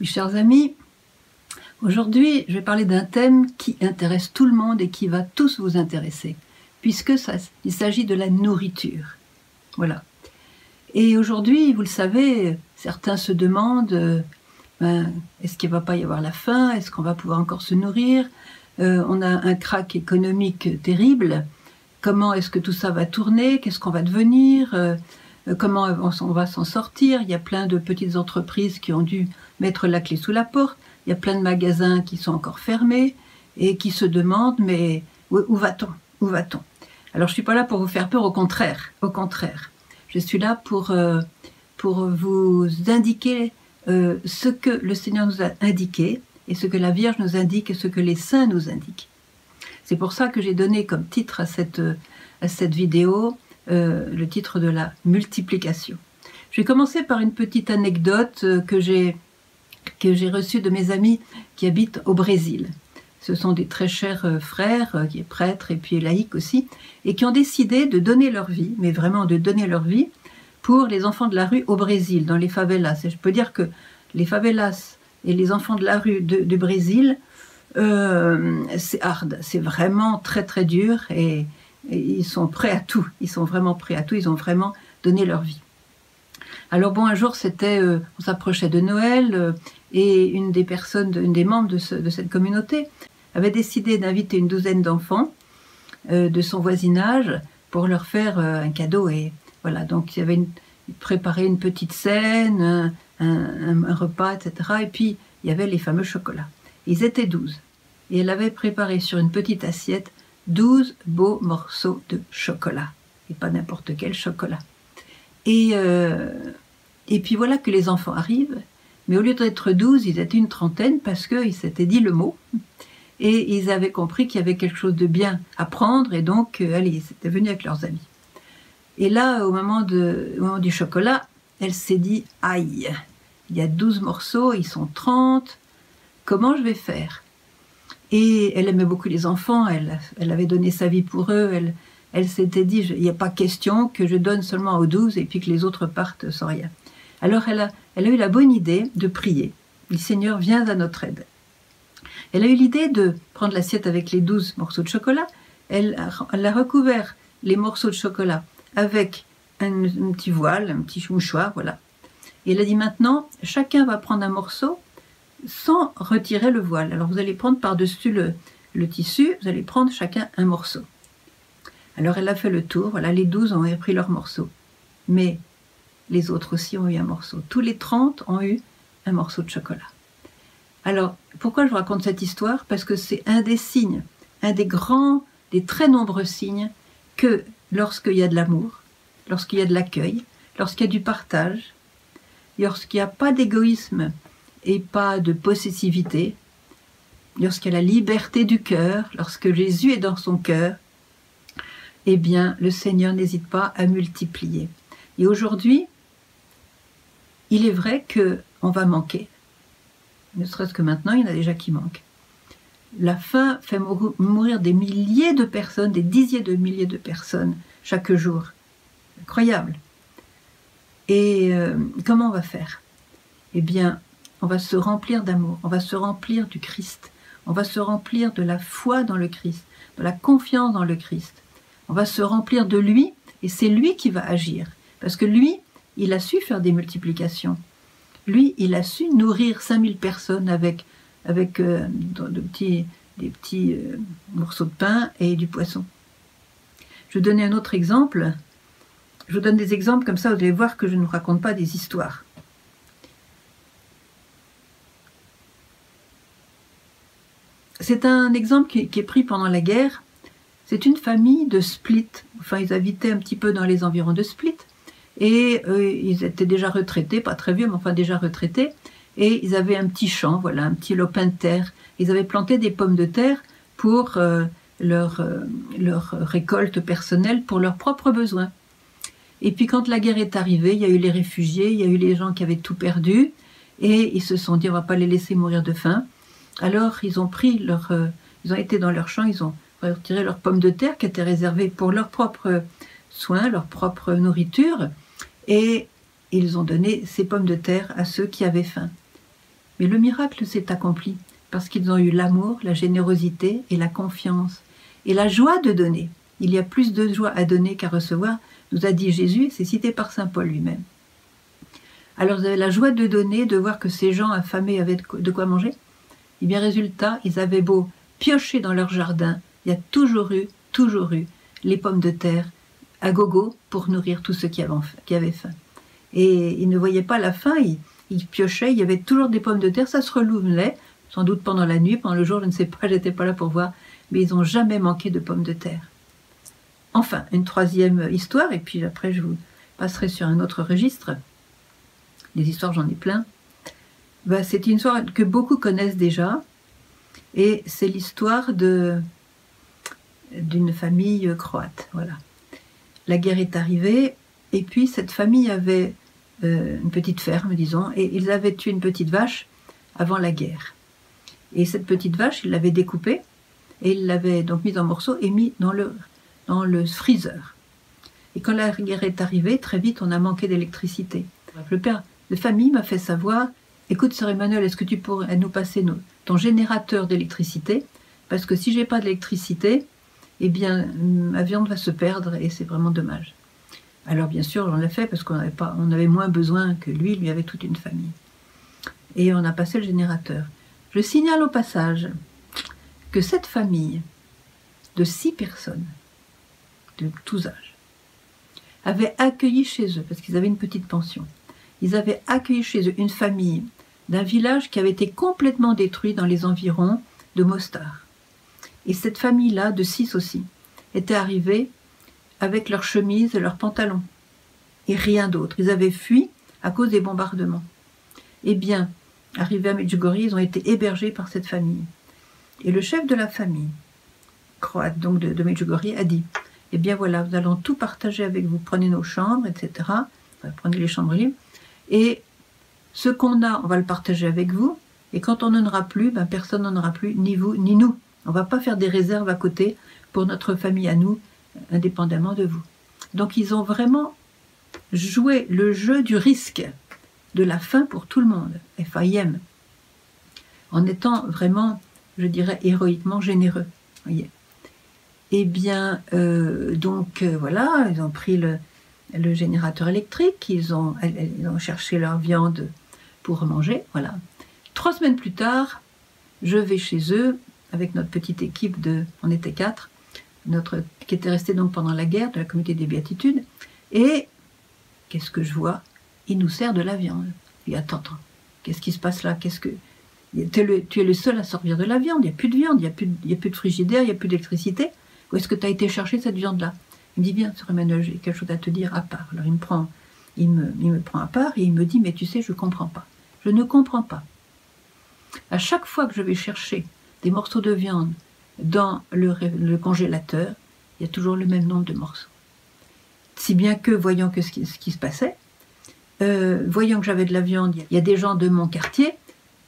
Mes chers amis, aujourd'hui je vais parler d'un thème qui intéresse tout le monde et qui va tous vous intéresser, puisque ça, il s'agit de la nourriture. Voilà. Et aujourd'hui, vous le savez, certains se demandent euh, ben, est-ce qu'il ne va pas y avoir la faim? Est-ce qu'on va pouvoir encore se nourrir? Euh, On a un crack économique terrible. Comment est-ce que tout ça va tourner? Qu'est-ce qu'on va devenir? Euh, Comment on va s'en sortir? Il y a plein de petites entreprises qui ont dû mettre la clé sous la porte. Il y a plein de magasins qui sont encore fermés et qui se demandent mais où, va-t-on? Où va-t-on? Alors je suis pas là pour vous faire peur, au contraire, au contraire. Je suis là pour euh, pour vous indiquer euh, ce que le Seigneur nous a indiqué et ce que la Vierge nous indique et ce que les saints nous indiquent. C'est pour ça que j'ai donné comme titre à cette, à cette vidéo euh, le titre de la multiplication. Je vais commencer par une petite anecdote que j'ai que j'ai reçu de mes amis qui habitent au Brésil. Ce sont des très chers euh, frères, euh, qui est prêtres et puis laïcs aussi, et qui ont décidé de donner leur vie, mais vraiment de donner leur vie, pour les enfants de la rue au Brésil, dans les favelas. Et je peux dire que les favelas et les enfants de la rue du Brésil, euh, c'est hard, c'est vraiment très très dur et, ils sont prêts à tout. Ils sont vraiment prêts à tout. Ils ont vraiment donné leur vie. Alors bon, un jour, c'était, on s'approchait de Noël et une des personnes, une des membres de, cette communauté avait décidé d'inviter une douzaine d'enfants euh, de son voisinage pour leur faire euh, un cadeau. Et voilà, donc il avait préparé une petite scène, un, repas, etc. Et puis il y avait les fameux chocolats. Ils étaient douze. Et elle avait préparé sur une petite assiette douze beaux morceaux de chocolat. Et pas n'importe quel chocolat. Et, euh, et puis voilà que les enfants arrivent mais au lieu d'être douze, ils étaient une trentaine parce qu'ils s'étaient dit le mot. Et ils avaient compris qu'il y avait quelque chose de bien à prendre. Et donc, euh, allez, ils étaient venus avec leurs amis. Et là, au moment, du chocolat, elle s'est dit Aïe, il y a douze morceaux, ils sont trente. Comment je vais faire? Et elle aimait beaucoup les enfants. Elle, elle avait donné sa vie pour eux. Elle, elle s'était dit Il n'y a pas question que je donne seulement aux douze et puis que les autres partent sans rien. Alors elle a, elle a eu la bonne idée de prier. Le Seigneur vient à notre aide. Elle a eu l'idée de prendre l'assiette avec les douze morceaux de chocolat. Elle a, recouvert les morceaux de chocolat avec un, petit voile, un petit mouchoir, voilà. Et elle a dit maintenant, chacun va prendre un morceau sans retirer le voile. Alors vous allez prendre par-dessus le, tissu, vous allez prendre chacun un morceau. Alors elle a fait le tour, voilà, les douze ont pris leur morceau. Mais les autres aussi ont eu un morceau. Tous les 30 ont eu un morceau de chocolat. Alors, pourquoi je vous raconte cette histoire? Parce que c'est un des signes, un des grands, des très nombreux signes que lorsqu'il y a de l'amour, lorsqu'il y a de l'accueil, lorsqu'il y a du partage, lorsqu'il n'y a pas d'égoïsme et pas de possessivité, lorsqu'il y a la liberté du cœur, lorsque Jésus est dans son cœur, eh bien, le Seigneur n'hésite pas à multiplier. Et aujourd'hui, il est vrai qu'on va manquer. Ne serait-ce que maintenant, il y en a déjà qui manquent. La faim fait mourir des milliers de personnes, des dizaines de milliers de personnes chaque jour. Incroyable. Et euh, comment on va faire? Eh bien, on va se remplir d'amour, on va se remplir du Christ, on va se remplir de la foi dans le Christ, de la confiance dans le Christ. On va se remplir de lui et c'est lui qui va agir. Parce que lui, il a su faire des multiplications. Lui, il a su nourrir 5000 personnes avec, avec euh, des petits euh, morceaux de pain et du poisson. Je vais donner un autre exemple. Je vous donne des exemples comme ça, vous allez voir que je ne vous raconte pas des histoires. C'est un exemple qui, est pris pendant la guerre. C'est une famille de Split. Enfin, ils habitaient un petit peu dans les environs de Split. Et ils étaient déjà retraités, pas très vieux, mais enfin déjà retraités. Et ils avaient un petit champ, voilà, un petit lopin de terre. Ils avaient planté des pommes de terre pour euh, leur, euh, leur récolte personnelle, pour leurs propres besoins. Et puis quand la guerre est arrivée, il y a eu les réfugiés, il y a eu les gens qui avaient tout perdu, et ils se sont dit on va pas les laisser mourir de faim. Alors ils ont pris leur, euh, ils ont été dans leur champ, ils ont retiré leurs pommes de terre qui étaient réservées pour leurs propres soins, leur propre nourriture, et ils ont donné ces pommes de terre à ceux qui avaient faim. Mais le miracle s'est accompli parce qu'ils ont eu l'amour, la générosité et la confiance et la joie de donner. Il y a plus de joie à donner qu'à recevoir, nous a dit Jésus, c'est cité par Saint Paul lui-même. Alors vous avez la joie de donner, de voir que ces gens affamés avaient de quoi manger? Et eh bien résultat, ils avaient beau piocher dans leur jardin, il y a toujours eu, toujours eu les pommes de terre à gogo pour nourrir tous ceux qui avaient faim. Et ils ne voyaient pas la faim, ils, piochaient, il y avait toujours des pommes de terre, ça se renouvelait, sans doute pendant la nuit, pendant le jour, je ne sais pas, j'étais pas là pour voir, mais ils n'ont jamais manqué de pommes de terre. Enfin, une troisième histoire, et puis après je vous passerai sur un autre registre. Les histoires, j'en ai plein. Bah, c'est une histoire que beaucoup connaissent déjà, et c'est l'histoire de d'une famille croate. Voilà. La guerre est arrivée, et puis cette famille avait euh, une petite ferme, disons, et ils avaient tué une petite vache avant la guerre. Et cette petite vache, ils l'avaient découpée, et ils l'avaient donc mise en morceaux et mis dans le, dans le freezer. Et quand la guerre est arrivée, très vite, on a manqué d'électricité. Le père de famille m'a fait savoir, écoute, sœur Emmanuel, est-ce que tu pourrais nous passer ton générateur d'électricité? Parce que si j'ai pas d'électricité, eh bien, ma viande va se perdre et c'est vraiment dommage. Alors bien sûr, on l'a fait parce qu'on avait, moins besoin que lui, lui avait toute une famille. Et on a passé le générateur. Je signale au passage que cette famille de six personnes, de tous âges, avait accueilli chez eux, parce qu'ils avaient une petite pension, ils avaient accueilli chez eux une famille d'un village qui avait été complètement détruit dans les environs de Mostar. Et cette famille-là, de six aussi, était arrivée avec leurs chemises et leurs pantalons. Et rien d'autre. Ils avaient fui à cause des bombardements. Eh bien, arrivés à Medjugorje, ils ont été hébergés par cette famille. Et le chef de la famille, croate donc de, de a dit Eh bien voilà, nous allons tout partager avec vous. Prenez nos chambres, etc. prenez les chambres libres. Et ce qu'on a, on va le partager avec vous. Et quand on n'en aura plus, ben, personne n'en aura plus, ni vous, ni nous. On ne va pas faire des réserves à côté pour notre famille à nous, indépendamment de vous. Donc ils ont vraiment joué le jeu du risque, de la faim pour tout le monde, FIM, en étant vraiment, je dirais, héroïquement généreux. Voyez. Eh bien, euh, donc euh, voilà, ils ont pris le, générateur électrique, ils ont, ils ont cherché leur viande pour manger, voilà. Trois semaines plus tard, je vais chez eux avec notre petite équipe de, on était quatre, notre, qui était resté donc pendant la guerre de la communauté des béatitudes. Et qu'est-ce que je vois? Il nous sert de la viande. Et attends, attends, qu'est-ce qui se passe là? Qu'est-ce que tu es le seul à servir de la viande. Il n'y a plus de viande, il n'y a, plus de, il a plus de frigidaire, il n'y a plus d'électricité. Où est-ce que tu as été chercher cette viande-là Il me dit Bien, Sœur Emmanuel, j'ai quelque chose à te dire à part. Alors il me prend, il il me prend à part et il me dit Mais tu sais, je ne comprends pas. Je ne comprends pas. À chaque fois que je vais chercher des morceaux de viande dans le, congélateur, il y a toujours le même nombre de morceaux. Si bien que, voyant que ce, qui, se passait, euh, voyant que j'avais de la viande, il y a des gens de mon quartier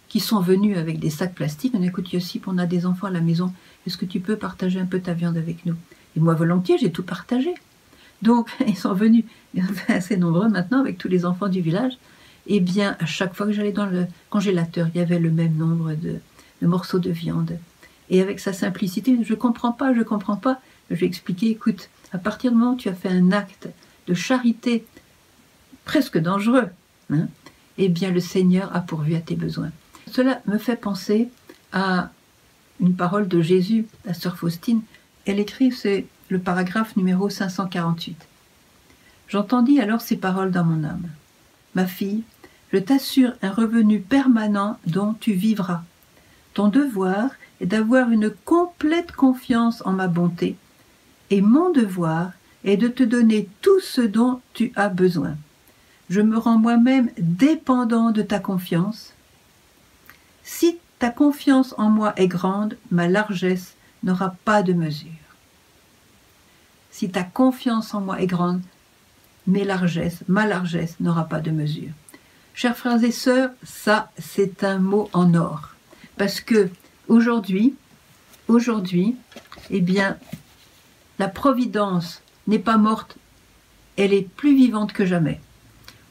qui sont venus avec des sacs plastiques. On écoute, Yossip, on a des enfants à la maison. Est-ce que tu peux partager un peu ta viande avec nous? Et moi, volontiers, j'ai tout partagé. Donc, ils sont venus, assez nombreux maintenant avec tous les enfants du village. Eh bien, à chaque fois que j'allais dans le congélateur, il y avait le même nombre de, de morceaux de viande. Et avec sa simplicité, je comprends pas, je comprends pas. Je lui écoute, à partir du moment où tu as fait un acte de charité presque dangereux, hein, eh bien le Seigneur a pourvu à tes besoins. Cela me fait penser à une parole de Jésus, la sœur Faustine. Elle écrit, c'est le paragraphe numéro 548. J'entendis alors ces paroles dans mon âme. Ma fille, je t'assure un revenu permanent dont tu vivras. Ton devoir est d'avoir une complète confiance en ma bonté, et mon devoir est de te donner tout ce dont tu as besoin. Je me rends moi-même dépendant de ta confiance. Si ta confiance en moi est grande, ma largesse n'aura pas de mesure. Si ta confiance en moi est grande, mes largesses, ma largesse n'aura pas de mesure. Chers frères et sœurs, ça c'est un mot en or. Parce que aujourd'hui, aujourd'hui, eh bien, la providence n'est pas morte, elle est plus vivante que jamais.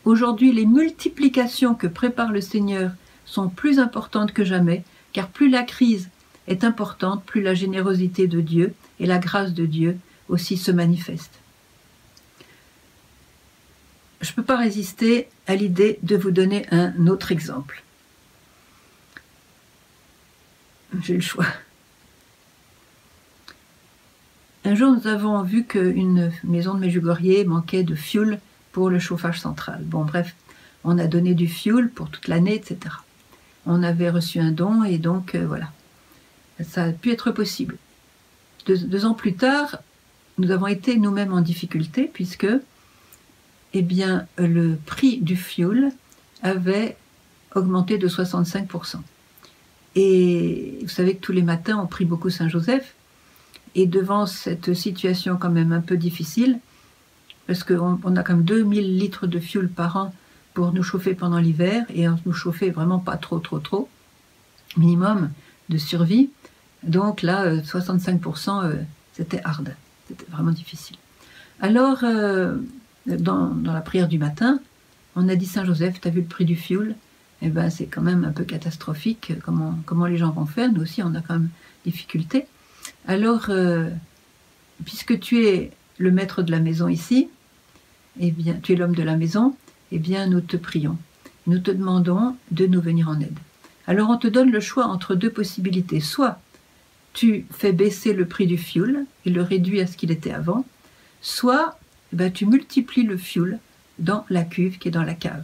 Aujourd'hui, les multiplications que prépare le Seigneur sont plus importantes que jamais, car plus la crise est importante, plus la générosité de Dieu et la grâce de Dieu aussi se manifestent. Je ne peux pas résister à l'idée de vous donner un autre exemple. J'ai le choix. Un jour, nous avons vu qu'une maison de Medjugorje manquait de fuel pour le chauffage central. Bon, bref, on a donné du fuel pour toute l'année, etc. On avait reçu un don et donc euh, voilà. Ça a pu être possible. Deux, ans plus tard, nous avons été nous-mêmes en difficulté puisque eh bien, le prix du fuel avait augmenté de 65%. Et vous savez que tous les matins, on prie beaucoup Saint-Joseph. Et devant cette situation quand même un peu difficile, parce qu'on on a quand même 2000 litres de fuel par an pour nous chauffer pendant l'hiver, et on nous chauffait vraiment pas trop, trop, trop, minimum de survie. Donc là, 65%, euh, euh, c'était hard, c'était vraiment difficile. Alors, euh, dans, la prière du matin, on a dit Saint-Joseph, tu as vu le prix du fuel? Eh ben, c'est quand même un peu catastrophique. Comment, comment les gens vont faire Nous aussi, on a quand même difficulté. Alors, puisque tu es le maître de la maison ici, eh bien, tu es l'homme de la maison, eh bien, nous te prions. Nous te demandons de nous venir en aide. Alors, on te donne le choix entre deux possibilités. Soit tu fais baisser le prix du fuel et le réduis à ce qu'il était avant, soit eh ben, tu multiplies le fuel dans la cuve qui est dans la cave.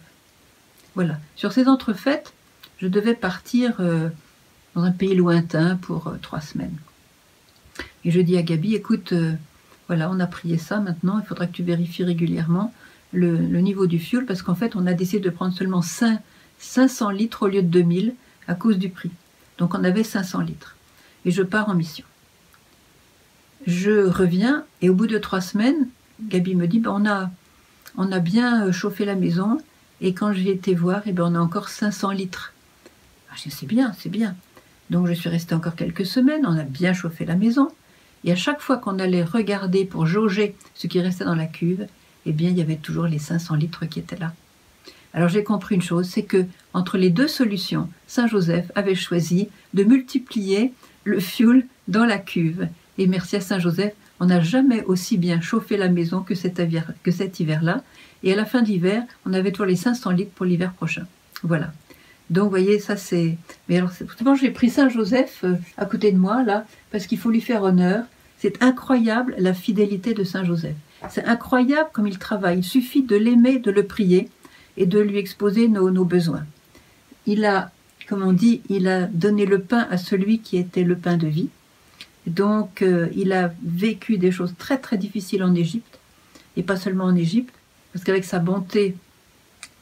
Voilà. Sur ces entrefaites, je devais partir euh, dans un pays lointain pour euh, trois semaines. Et je dis à Gabi, écoute, euh, voilà, on a prié ça maintenant, il faudra que tu vérifies régulièrement le, niveau du fuel, parce qu'en fait, on a décidé de prendre seulement 500 litres au lieu de 2000 à cause du prix. Donc on avait 500 litres. Et je pars en mission. Je reviens, et au bout de trois semaines, Gabi me dit, ben, on, a, bien chauffé la maison, et quand j'ai été voir, eh ben, on a encore 500 litres. Ah, c'est bien, c'est bien. Donc je suis restée encore quelques semaines, on a bien chauffé la maison. Et à chaque fois qu'on allait regarder pour jauger ce qui restait dans la cuve, eh bien, il y avait toujours les 500 litres qui étaient là. Alors j'ai compris une chose, c'est que entre les deux solutions, Saint Joseph avait choisi de multiplier le fuel dans la cuve. Et merci à Saint Joseph, on n'a jamais aussi bien chauffé la maison que cet, hiver-là. Et à la fin de l'hiver, on avait toujours les 500 litres pour l'hiver prochain. Voilà. Donc, vous voyez, ça c'est. Mais alors, j'ai pris Saint Joseph euh, à côté de moi, là, parce qu'il faut lui faire honneur. C'est incroyable la fidélité de Saint Joseph. C'est incroyable comme il travaille. Il suffit de l'aimer, de le prier et de lui exposer nos, besoins. Il a, comme on dit, il a donné le pain à celui qui était le pain de vie. Donc, euh, il a vécu des choses très très difficiles en Égypte, et pas seulement en Égypte, parce qu'avec sa bonté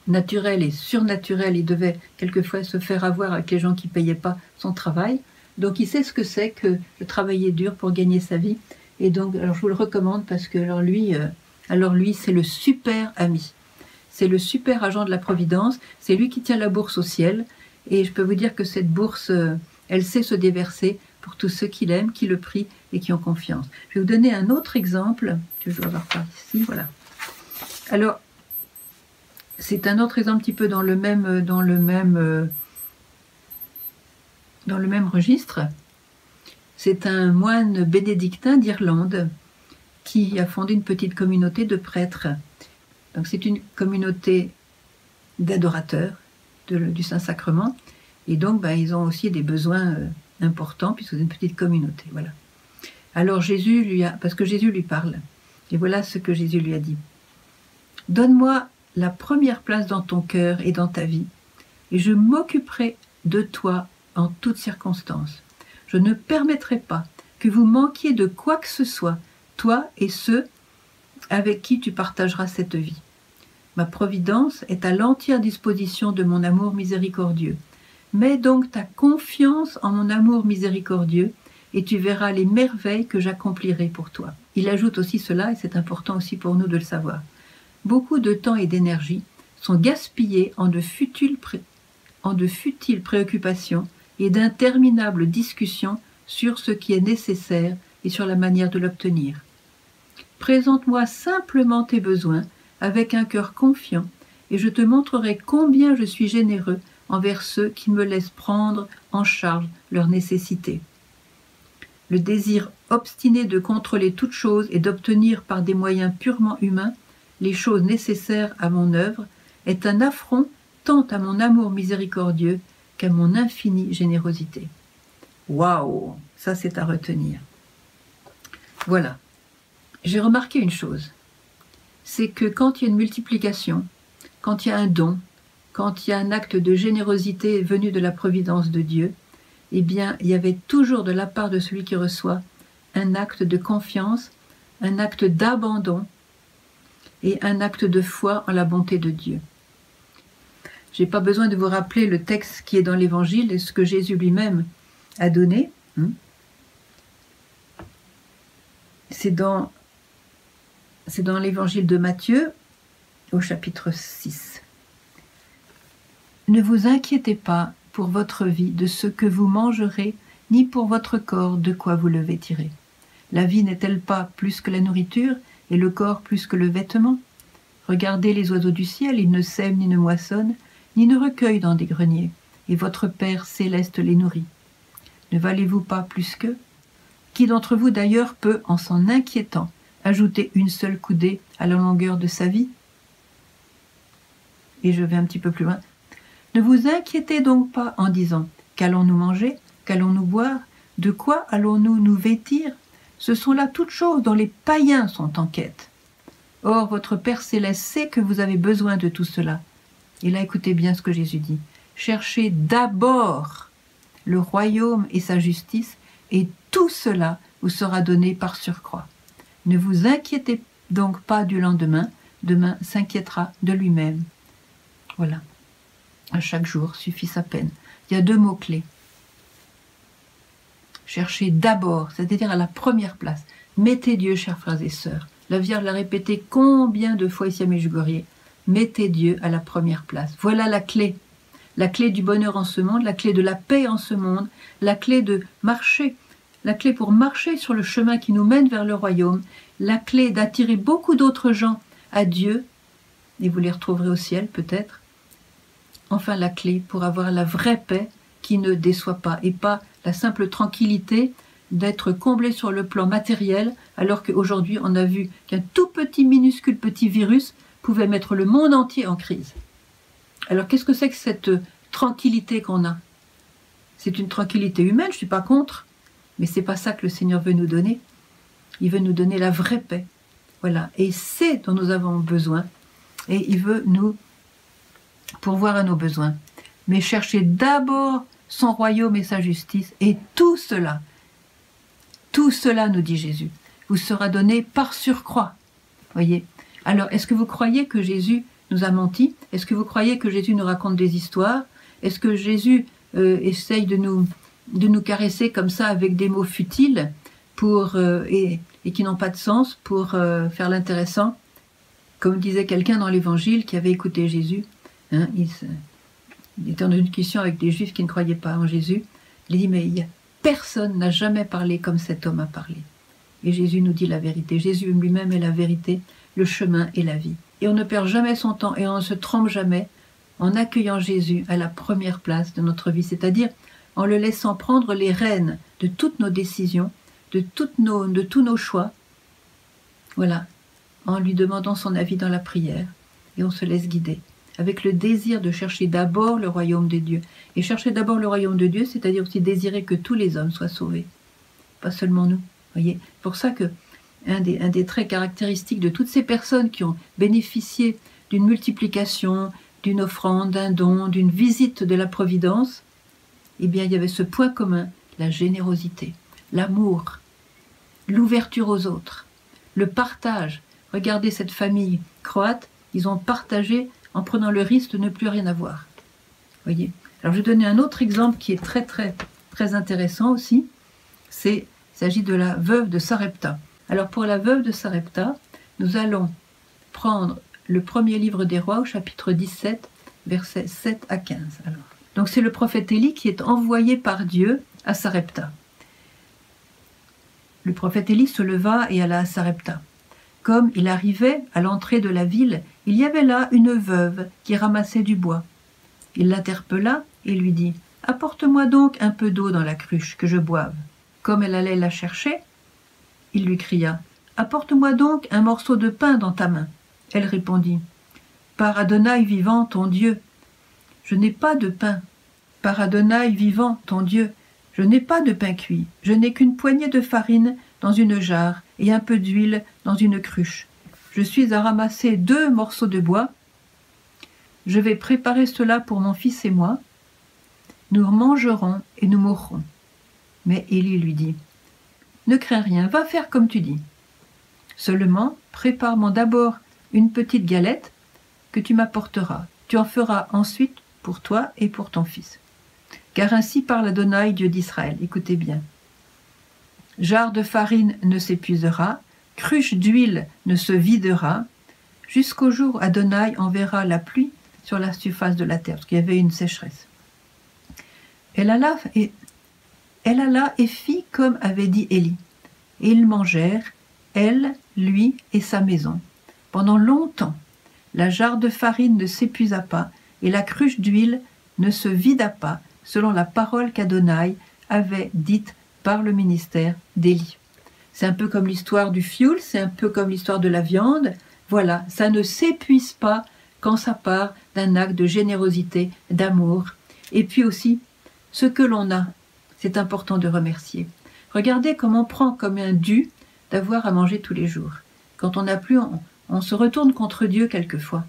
naturelle et surnaturelle, il devait quelquefois se faire avoir avec les gens qui ne payaient pas son travail. Donc il sait ce que c'est que de travailler dur pour gagner sa vie. Et donc, je vous le recommande parce que alors lui, euh, alors lui, c'est le super ami. C'est le super agent de la Providence. C'est lui qui tient la bourse au ciel. Et je peux vous dire que cette bourse, euh, elle sait se déverser pour tous ceux qui l'aiment, qui le prient et qui ont confiance. Je vais vous donner un autre exemple que je dois avoir par ici. Voilà. Alors, c'est un autre exemple un petit peu euh, dans le même registre. C'est un moine bénédictin d'Irlande qui a fondé une petite communauté de prêtres. Donc c'est une communauté d'adorateurs du Saint-Sacrement. Et donc ben, ils ont aussi des besoins euh, importants puisque c'est une petite communauté. Voilà. Alors Jésus lui a, parce que Jésus lui parle. Et voilà ce que Jésus lui a dit. Donne-moi la première place dans ton cœur et dans ta vie, et je m'occuperai de toi en toutes circonstances. Je ne permettrai pas que vous manquiez de quoi que ce soit, toi et ceux avec qui tu partageras cette vie. Ma providence est à l'entière disposition de mon amour miséricordieux. Mets donc ta confiance en mon amour miséricordieux et tu verras les merveilles que j'accomplirai pour toi. Il ajoute aussi cela, et c'est important aussi pour nous de le savoir. Beaucoup de temps et d'énergie sont gaspillés en de futiles, préoccupations et d'interminables discussions sur ce qui est nécessaire et sur la manière de l'obtenir. Présente-moi simplement tes besoins avec un cœur confiant, et je te montrerai combien je suis généreux envers ceux qui me laissent prendre en charge leurs nécessités. Le désir obstiné de contrôler toute chose et d'obtenir par des moyens purement humains les choses nécessaires à mon œuvre est un affront tant à mon amour miséricordieux qu'à mon infinie générosité. Waouh, ça c'est à retenir. Voilà. J'ai remarqué une chose, c'est que quand il y a une multiplication, quand il y a un don, quand il y a un acte de générosité venu de la providence de Dieu, eh bien, il y avait toujours de la part de celui qui reçoit un acte de confiance, un acte d'abandon et un acte de foi en la bonté de Dieu. Je n'ai pas besoin de vous rappeler le texte qui est dans l'Évangile et ce que Jésus lui-même a donné. Hein. C'est dans, c'est dans l'Évangile de Matthieu au chapitre 6. Ne vous inquiétez pas pour votre vie de ce que vous mangerez, ni pour votre corps de quoi vous le vêtirez. La vie n'est-elle pas plus que la nourriture, et le corps plus que le vêtement. Regardez les oiseaux du ciel, ils ne sèment ni ne moissonnent, ni ne recueillent dans des greniers, et votre Père céleste les nourrit. Ne valez-vous pas plus qu'eux? Qui d'entre vous d'ailleurs peut, en s'en inquiétant, ajouter une seule coudée à la longueur de sa vie? Et je vais un petit peu plus loin. Ne vous inquiétez donc pas en disant Qu'allons-nous manger? Qu'allons-nous boire? De quoi allons-nous nous vêtir? Ce sont là toutes choses dont les païens sont en quête. Or, votre Père céleste sait que vous avez besoin de tout cela. Et là, écoutez bien ce que Jésus dit. Cherchez d'abord le royaume et sa justice, et tout cela vous sera donné par surcroît. Ne vous inquiétez donc pas du lendemain, demain s'inquiétera de lui-même. Voilà. À chaque jour suffit sa peine. Il y a deux mots-clés. Cherchez d'abord, c'est-à-dire à la première place. Mettez Dieu, chers frères et sœurs. La Vierge l'a répété combien de fois ici à Medjugorje. Mettez Dieu à la première place. Voilà la clé. La clé du bonheur en ce monde, la clé de la paix en ce monde, la clé de marcher, la clé pour marcher sur le chemin qui nous mène vers le royaume, la clé d'attirer beaucoup d'autres gens à Dieu, et vous les retrouverez au ciel peut-être. Enfin la clé pour avoir la vraie paix qui ne déçoit pas et pas la simple tranquillité d'être comblé sur le plan matériel, alors qu'aujourd'hui on a vu qu'un tout petit minuscule petit virus pouvait mettre le monde entier en crise. Alors qu'est-ce que c'est que cette tranquillité qu'on a? C'est une tranquillité humaine, je ne suis pas contre, mais c'est pas ça que le Seigneur veut nous donner. Il veut nous donner la vraie paix. Voilà, et c'est dont nous avons besoin et il veut nous pourvoir à nos besoins. Mais cherchez d'abord son royaume et sa justice. Et tout cela tout cela, nous dit Jésus, vous sera donné par surcroît. Voyez? Alors, est-ce que vous croyez que Jésus nous a menti? Est-ce que vous croyez que Jésus nous raconte des histoires? Est-ce que Jésus euh, essaye de nous, de nous caresser comme ça avec des mots futiles pour, euh, et, qui n'ont pas de sens pour euh, faire l'intéressant? Comme disait quelqu'un dans l'Évangile qui avait écouté Jésus, hein, était en question avec des Juifs qui ne croyaient pas en Jésus. Il dit, mais personne n'a jamais parlé comme cet homme a parlé. Et Jésus nous dit la vérité. Jésus lui-même est la vérité le chemin et la vie. Et on ne perd jamais son temps et on ne se trompe jamais en accueillant Jésus à la première place de notre vie, c'est-à-dire en le laissant prendre les rênes de toutes nos décisions, de, toutes de tous nos choix. Voilà, en lui demandant son avis dans la prière, et on se laisse guider, avec le désir de chercher d'abord le royaume de Dieu. Et chercher d'abord le royaume de Dieu, c'est-à-dire aussi désirer que tous les hommes soient sauvés, pas seulement nous. Voyez, pour ça que un des, traits caractéristiques de toutes ces personnes qui ont bénéficié d'une multiplication, d'une offrande, d'un don, d'une visite de la Providence, eh bien, il y avait ce point commun, la générosité, l'amour, l'ouverture aux autres, le partage. Regardez cette famille croate, ils ont partagé en prenant le risque de ne plus rien avoir. Voyez? Alors, je vais donner un autre exemple qui est très, très, très intéressant aussi. C'est, il s'agit de la veuve de Sarepta. Alors pour la veuve de Sarepta, nous allons prendre le premier livre des rois au chapitre 17, versets 7 à 15. Alors, donc c'est le prophète Élie qui est envoyé par Dieu à Sarepta. Le prophète Élie se leva et alla à Sarepta. Comme il arrivait à l'entrée de la ville, il y avait là une veuve qui ramassait du bois. Il l'interpella et lui dit Apporte-moi donc un peu d'eau dans la cruche, que je boive. Comme elle allait la chercher, il lui cria Apporte-moi donc un morceau de pain dans ta main. Elle répondit Par Adonai vivant, ton Dieu. Je n'ai pas de pain. Par Adonai vivant, ton Dieu. Je n'ai pas de pain cuit. Je n'ai qu'une poignée de farine dans une jarre et un peu d'huile dans une cruche. Je suis à ramasser deux morceaux de bois. Je vais préparer cela pour mon fils et moi. Nous mangerons et nous mourrons. Mais Élie lui dit Ne crains rien, va faire comme tu dis. Seulement, prépare-moi d'abord une petite galette que tu m'apporteras. Tu en feras ensuite pour toi et pour ton fils. Car ainsi parle Adonai, Dieu d'Israël. Écoutez bien. Jarre de farine ne s'épuisera, cruche d'huile ne se videra, jusqu'au jour où Adonai enverra la pluie sur la surface de la terre, parce qu'il y avait une sécheresse. Elle alla et, elle alla et fit comme avait dit Élie. Et ils mangèrent, elle, lui et sa maison. Pendant longtemps, la jarre de farine ne s'épuisa pas, et la cruche d'huile ne se vida pas, selon la parole qu'Adonai avait dite par le ministère d'Élie. C'est un peu comme l'histoire du fioul, c'est un peu comme l'histoire de la viande. Voilà, ça ne s'épuise pas quand ça part d'un acte de générosité, d'amour. Et puis aussi, ce que l'on a, c'est important de remercier. Regardez comment on prend comme un dû d'avoir à manger tous les jours. Quand on n'a plus, on, se retourne contre Dieu quelquefois.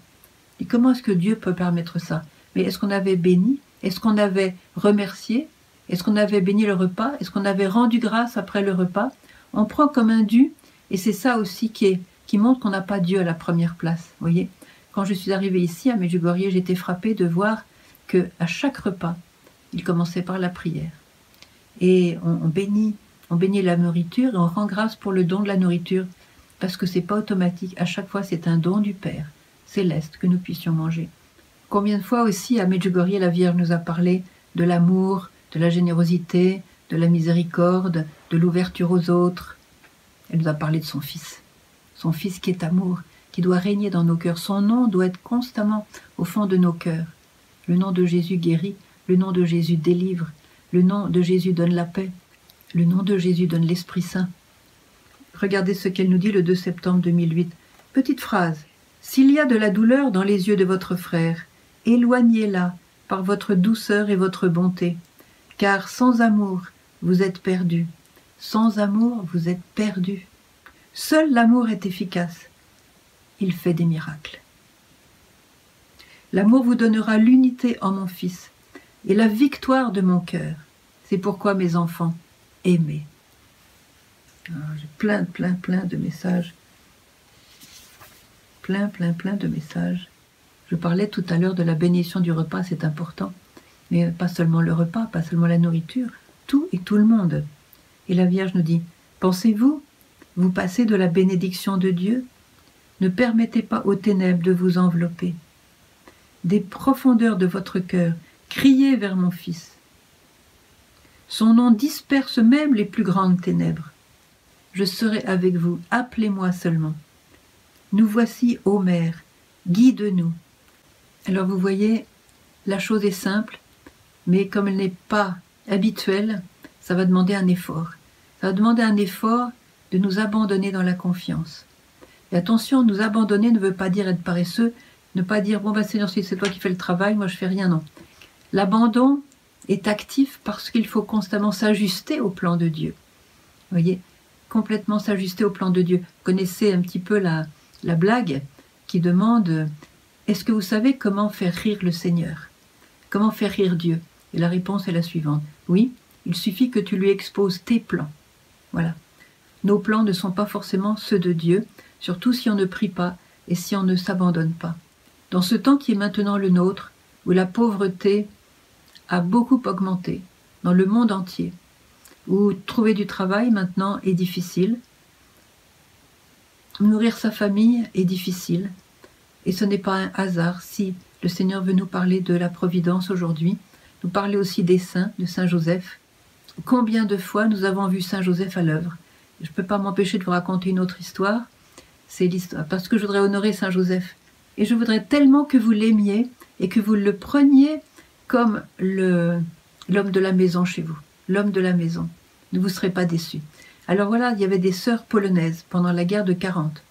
Et comment est-ce que Dieu peut permettre ça? Mais est-ce qu'on avait béni? Est-ce qu'on avait remercié? Est-ce qu'on avait béni le repas? Est-ce qu'on avait rendu grâce après le repas? On prend comme un dû, et c'est ça aussi qui, qui montre qu'on n'a pas Dieu à la première place. voyez Quand je suis arrivée ici à Medjugorje, j'étais frappée de voir que à chaque repas, il commençait par la prière. Et on, bénit, on bénit la nourriture et on rend grâce pour le don de la nourriture, parce que c'est pas automatique. À chaque fois, c'est un don du Père céleste que nous puissions manger. Combien de fois aussi à Medjugorje la Vierge nous a parlé de l'amour, de la générosité, de la miséricorde, de l'ouverture aux autres. Elle nous a parlé de son Fils, son Fils qui est amour, qui doit régner dans nos cœurs. Son nom doit être constamment au fond de nos cœurs. Le nom de Jésus guérit, le nom de Jésus délivre. Le nom de Jésus donne la paix. Le nom de Jésus donne l'Esprit Saint. Regardez ce qu'elle nous dit le 2 septembre 2008. Petite phrase. S'il y a de la douleur dans les yeux de votre frère, éloignez-la par votre douceur et votre bonté, car sans amour, vous êtes perdu. Sans amour, vous êtes perdu. Seul l'amour est efficace. Il fait des miracles. L'amour vous donnera l'unité en mon Fils et la victoire de mon cœur. C'est pourquoi mes enfants, aimez. Ah, j'ai plein, plein, plein de messages. Plein, plein, plein de messages. Je parlais tout à l'heure de la bénédiction du repas, c'est important. Mais pas seulement le repas, pas seulement la nourriture, tout et tout le monde. Et la Vierge nous dit, pensez-vous, vous passez de la bénédiction de Dieu? Ne permettez pas aux ténèbres de vous envelopper. Des profondeurs de votre cœur, Criez vers mon Fils. Son nom disperse même les plus grandes ténèbres. Je serai avec vous, appelez-moi seulement. Nous voici, ô Mère, guide-nous. Alors vous voyez, la chose est simple, mais comme elle n'est pas habituelle, ça va demander un effort. Ça va demander un effort de nous abandonner dans la confiance. Et attention, nous abandonner ne veut pas dire être paresseux, ne pas dire bon bah Seigneur, c'est toi qui fais le travail, moi je fais rien, non. L'abandon est actif parce qu'il faut constamment s'ajuster au plan de Dieu. Vous voyez, complètement s'ajuster au plan de Dieu. Vous connaissez un petit peu la, la blague qui demande Est-ce que vous savez comment faire rire le Seigneur? Comment faire rire Dieu? Et la réponse est la suivante Oui, il suffit que tu lui exposes tes plans. Voilà. Nos plans ne sont pas forcément ceux de Dieu, surtout si on ne prie pas et si on ne s'abandonne pas. Dans ce temps qui est maintenant le nôtre, où la pauvreté a beaucoup augmenté dans le monde entier, où trouver du travail maintenant est difficile, nourrir sa famille est difficile, et ce n'est pas un hasard si le Seigneur veut nous parler de la providence aujourd'hui, nous parler aussi des saints, de Saint Joseph. Combien de fois nous avons vu Saint Joseph à l'œuvre Je ne peux pas m'empêcher de vous raconter une autre histoire. C'est l'histoire parce que je voudrais honorer Saint Joseph. Et je voudrais tellement que vous l'aimiez et que vous le preniez comme l'homme de la maison chez vous, l'homme de la maison. Ne vous serez pas déçus. Alors voilà, il y avait des sœurs polonaises pendant la guerre de 40.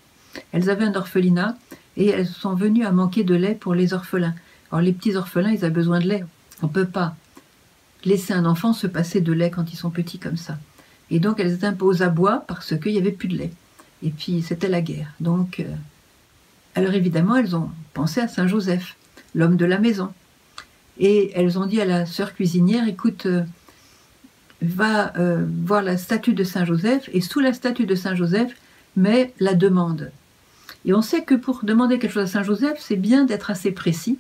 Elles avaient un orphelinat et elles sont venues à manquer de lait pour les orphelins. Alors les petits orphelins, ils ont besoin de lait. On ne peut pas laisser un enfant se passer de lait quand ils sont petits comme ça. Et donc elles peu aux abois parce qu'il n'y avait plus de lait. Et puis c'était la guerre. Donc, euh, alors évidemment, elles ont pensé à Saint Joseph, l'homme de la maison. Et elles ont dit à la sœur cuisinière, écoute, euh, va euh, voir la statue de Saint Joseph, et sous la statue de Saint Joseph, met la demande. Et on sait que pour demander quelque chose à Saint Joseph, c'est bien d'être assez précis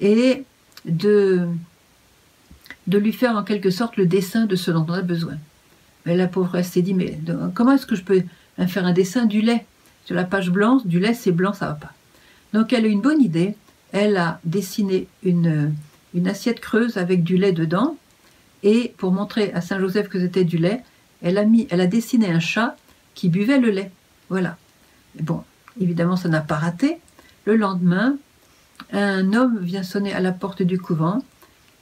et de, de lui faire en quelque sorte le dessin de ce dont on a besoin. Mais la pauvre s'est dit, mais comment est-ce que je peux faire un dessin du lait? Sur la page blanche, du lait c'est blanc, ça va pas. Donc elle a une bonne idée, elle a dessiné une, une assiette creuse avec du lait dedans, et pour montrer à Saint Joseph que c'était du lait, elle a, mis, elle a dessiné un chat qui buvait le lait. Voilà. Bon, évidemment, ça n'a pas raté. Le lendemain, un homme vient sonner à la porte du couvent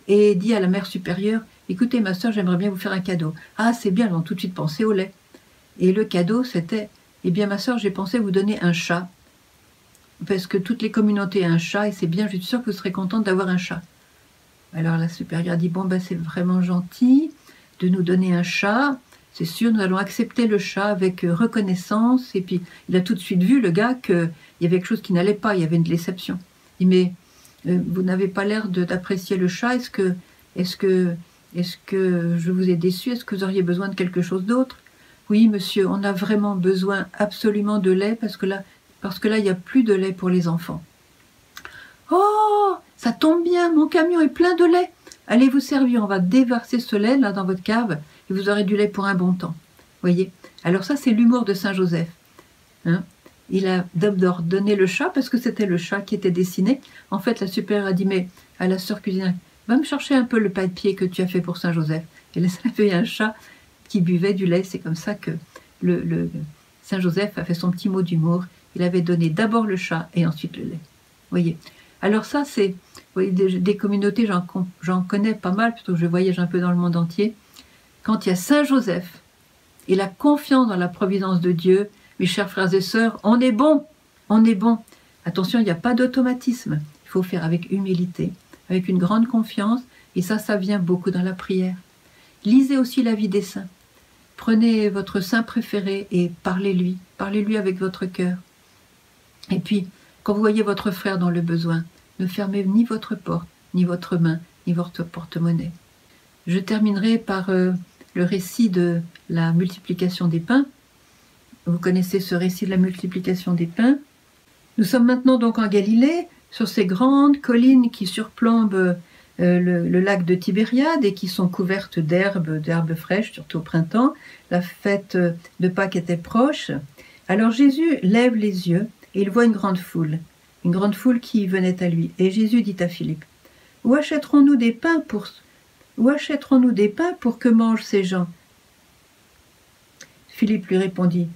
et dit à la mère supérieure Écoutez, ma soeur, j'aimerais bien vous faire un cadeau. Ah, c'est bien, elles ont tout de suite pensé au lait. Et le cadeau, c'était Eh bien, ma soeur, j'ai pensé vous donner un chat. Parce que toutes les communautés ont un chat et c'est bien, je suis sûre que vous serez contente d'avoir un chat. Alors la supérieure dit Bon, ben, c'est vraiment gentil de nous donner un chat. C'est sûr, nous allons accepter le chat avec reconnaissance. Et puis, il a tout de suite vu, le gars, qu'il y avait quelque chose qui n'allait pas, il y avait une déception. Il dit Mais euh, vous n'avez pas l'air d'apprécier le chat. Est-ce que, je vous ai déçu? Est-ce que vous auriez besoin de quelque chose d'autre? Oui, monsieur, on a vraiment besoin absolument de lait parce que là, parce que là, il n'y a plus de lait pour les enfants. Oh, ça tombe bien, mon camion est plein de lait. Allez vous servir, on va déverser ce lait là dans votre cave et vous aurez du lait pour un bon temps. Voyez? Alors ça, c'est l'humour de Saint Joseph. Hein il a d'abord donné le chat parce que c'était le chat qui était dessiné. En fait, la supérieure a dit mais à la sœur cuisinière, va me chercher un peu le papier que tu as fait pour Saint Joseph. Et là, ça avait un chat qui buvait du lait. C'est comme ça que le, Saint Joseph a fait son petit mot d'humour. Il avait donné d'abord le chat et ensuite le lait. Voyez. Alors ça, c'est des, des, communautés, j'en connais pas mal, plutôt que je voyage un peu dans le monde entier. Quand il y a Saint Joseph et la confiance dans la providence de Dieu, mes chers frères et sœurs, on est bon, on est bon. Attention, il n'y a pas d'automatisme. Il faut faire avec humilité, avec une grande confiance, et ça, ça vient beaucoup dans la prière. Lisez aussi la vie des saints. Prenez votre saint préféré et parlez-lui, parlez-lui avec votre cœur. Et puis, quand vous voyez votre frère dans le besoin, ne fermez ni votre porte, ni votre main, ni votre porte-monnaie. Je terminerai par euh, le récit de la multiplication des pains. Vous connaissez ce récit de la multiplication des pains. Nous sommes maintenant donc en Galilée, sur ces grandes collines qui surplombent euh, le, lac de Tibériade et qui sont couvertes d'herbes, d'herbes fraîches, surtout au printemps. La fête de Pâques était proche. Alors Jésus lève les yeux et il voit une grande foule, une grande foule qui venait à lui. Et Jésus dit à Philippe Où achèterons-nous des pains pour où achèterons-nous des pains pour que mangent ces gens? Philippe lui répondit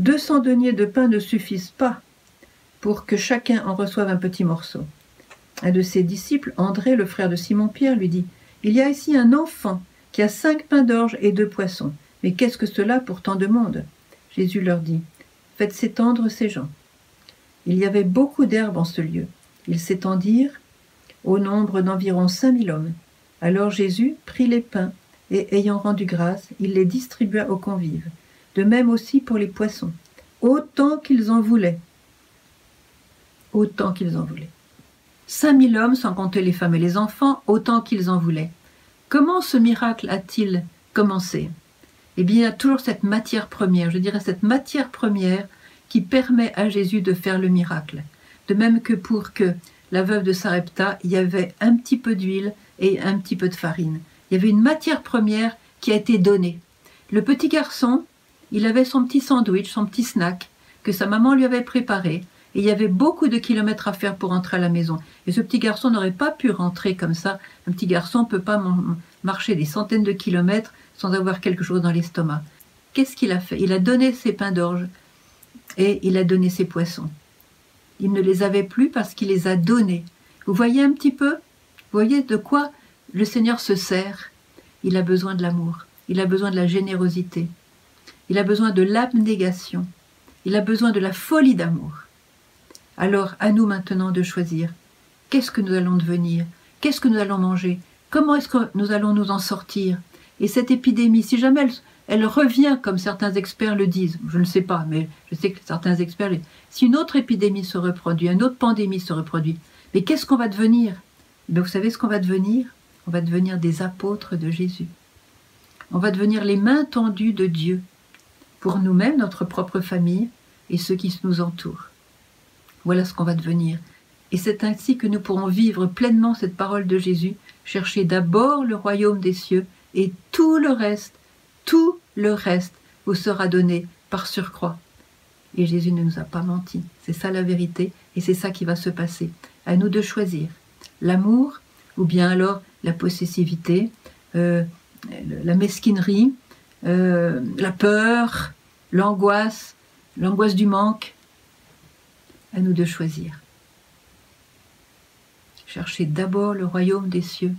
deux cents deniers de pain ne suffisent pas pour que chacun en reçoive un petit morceau. Un de ses disciples, André, le frère de Simon-Pierre, lui dit Il y a ici un enfant qui a cinq pains d'orge et deux poissons. Mais qu'est-ce que cela pour tant de monde? Jésus leur dit Faites s'étendre ces gens. Il y avait beaucoup d'herbes en ce lieu. Ils s'étendirent au nombre d'environ cinq mille hommes. Alors Jésus prit les pains et, ayant rendu grâce, il les distribua aux convives de même aussi pour les poissons, autant qu'ils en voulaient. Autant qu'ils en voulaient. Cinq mille hommes, sans compter les femmes et les enfants, autant qu'ils en voulaient. Comment ce miracle a-t-il commencé? Eh bien, il y a toujours cette matière première, je dirais cette matière première qui permet à Jésus de faire le miracle. De même que pour que la veuve de Sarepta, il y avait un petit peu d'huile et un petit peu de farine. Il y avait une matière première qui a été donnée. Le petit garçon, il avait son petit sandwich, son petit snack que sa maman lui avait préparé. Et il y avait beaucoup de kilomètres à faire pour rentrer à la maison. Et ce petit garçon n'aurait pas pu rentrer comme ça. Un petit garçon ne peut pas marcher des centaines de kilomètres sans avoir quelque chose dans l'estomac. Qu'est-ce qu'il a fait? Il a donné ses pains d'orge et il a donné ses poissons. Il ne les avait plus parce qu'il les a donnés. Vous voyez un petit peu? Vous voyez de quoi le Seigneur se sert, il a besoin de l'amour, il a besoin de la générosité, il a besoin de l'abnégation, il a besoin de la folie d'amour. Alors à nous maintenant de choisir. Qu'est-ce que nous allons devenir, qu'est-ce que nous allons manger, comment est-ce que nous allons nous en sortir? Et cette épidémie, si jamais elle, revient comme certains experts le disent, je ne sais pas, mais je sais que certains experts, si une autre épidémie se reproduit, une autre pandémie se reproduit, mais qu'est-ce qu'on va devenir? Ben, Vous savez ce qu'on va devenir? On va devenir des apôtres de Jésus. On va devenir les mains tendues de Dieu pour nous-mêmes, notre propre famille et ceux qui nous entourent. Voilà ce qu'on va devenir. Et c'est ainsi que nous pourrons vivre pleinement cette parole de Jésus, chercher d'abord le royaume des cieux, et tout le reste, tout le reste vous sera donné par surcroît. Et Jésus ne nous a pas menti. C'est ça la vérité, et c'est ça qui va se passer. À nous de choisir l'amour, ou bien alors la possessivité, euh, la mesquinerie, euh, la peur, l'angoisse, l'angoisse du manque. À nous de choisir. Cherchez d'abord le royaume des cieux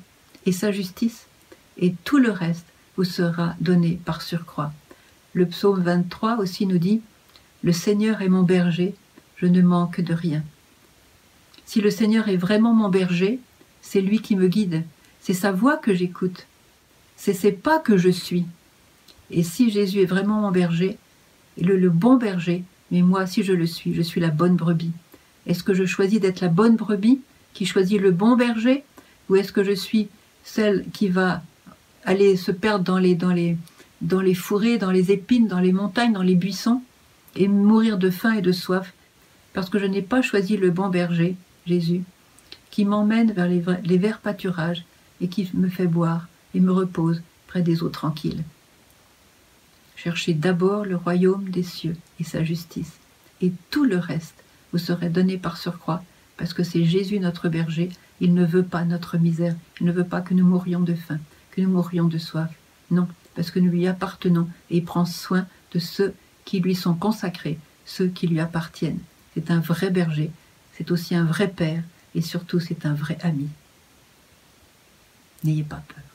et sa justice, et tout le reste vous sera donné par surcroît. Le psaume 23 aussi nous dit Le Seigneur est mon berger, je ne manque de rien. Si le Seigneur est vraiment mon berger, c'est lui qui me guide, c'est sa voix que j'écoute, c'est ses pas que je suis. Et si Jésus est vraiment mon berger, le, bon berger, mais moi si je le suis, je suis la bonne brebis. Est-ce que je choisis d'être la bonne brebis qui choisit le bon berger ou est-ce que je suis celle qui va aller se perdre dans les, fourrés, dans les épines, dans les montagnes, dans les buissons et mourir de faim et de soif parce que je n'ai pas choisi le bon berger, Jésus, qui m'emmène vers les verts pâturages et qui me fait boire et me repose près des eaux tranquilles. Cherchez d'abord le royaume des cieux et sa justice, et tout le reste vous serait donné par surcroît parce que c'est Jésus notre berger, il ne veut pas notre misère, il ne veut pas que nous mourions de faim, que nous mourions de soif. Non, parce que nous lui appartenons et il prend soin de ceux qui lui sont consacrés, ceux qui lui appartiennent. C'est un vrai berger, c'est aussi un vrai père et surtout c'est un vrai ami. N'ayez pas peur.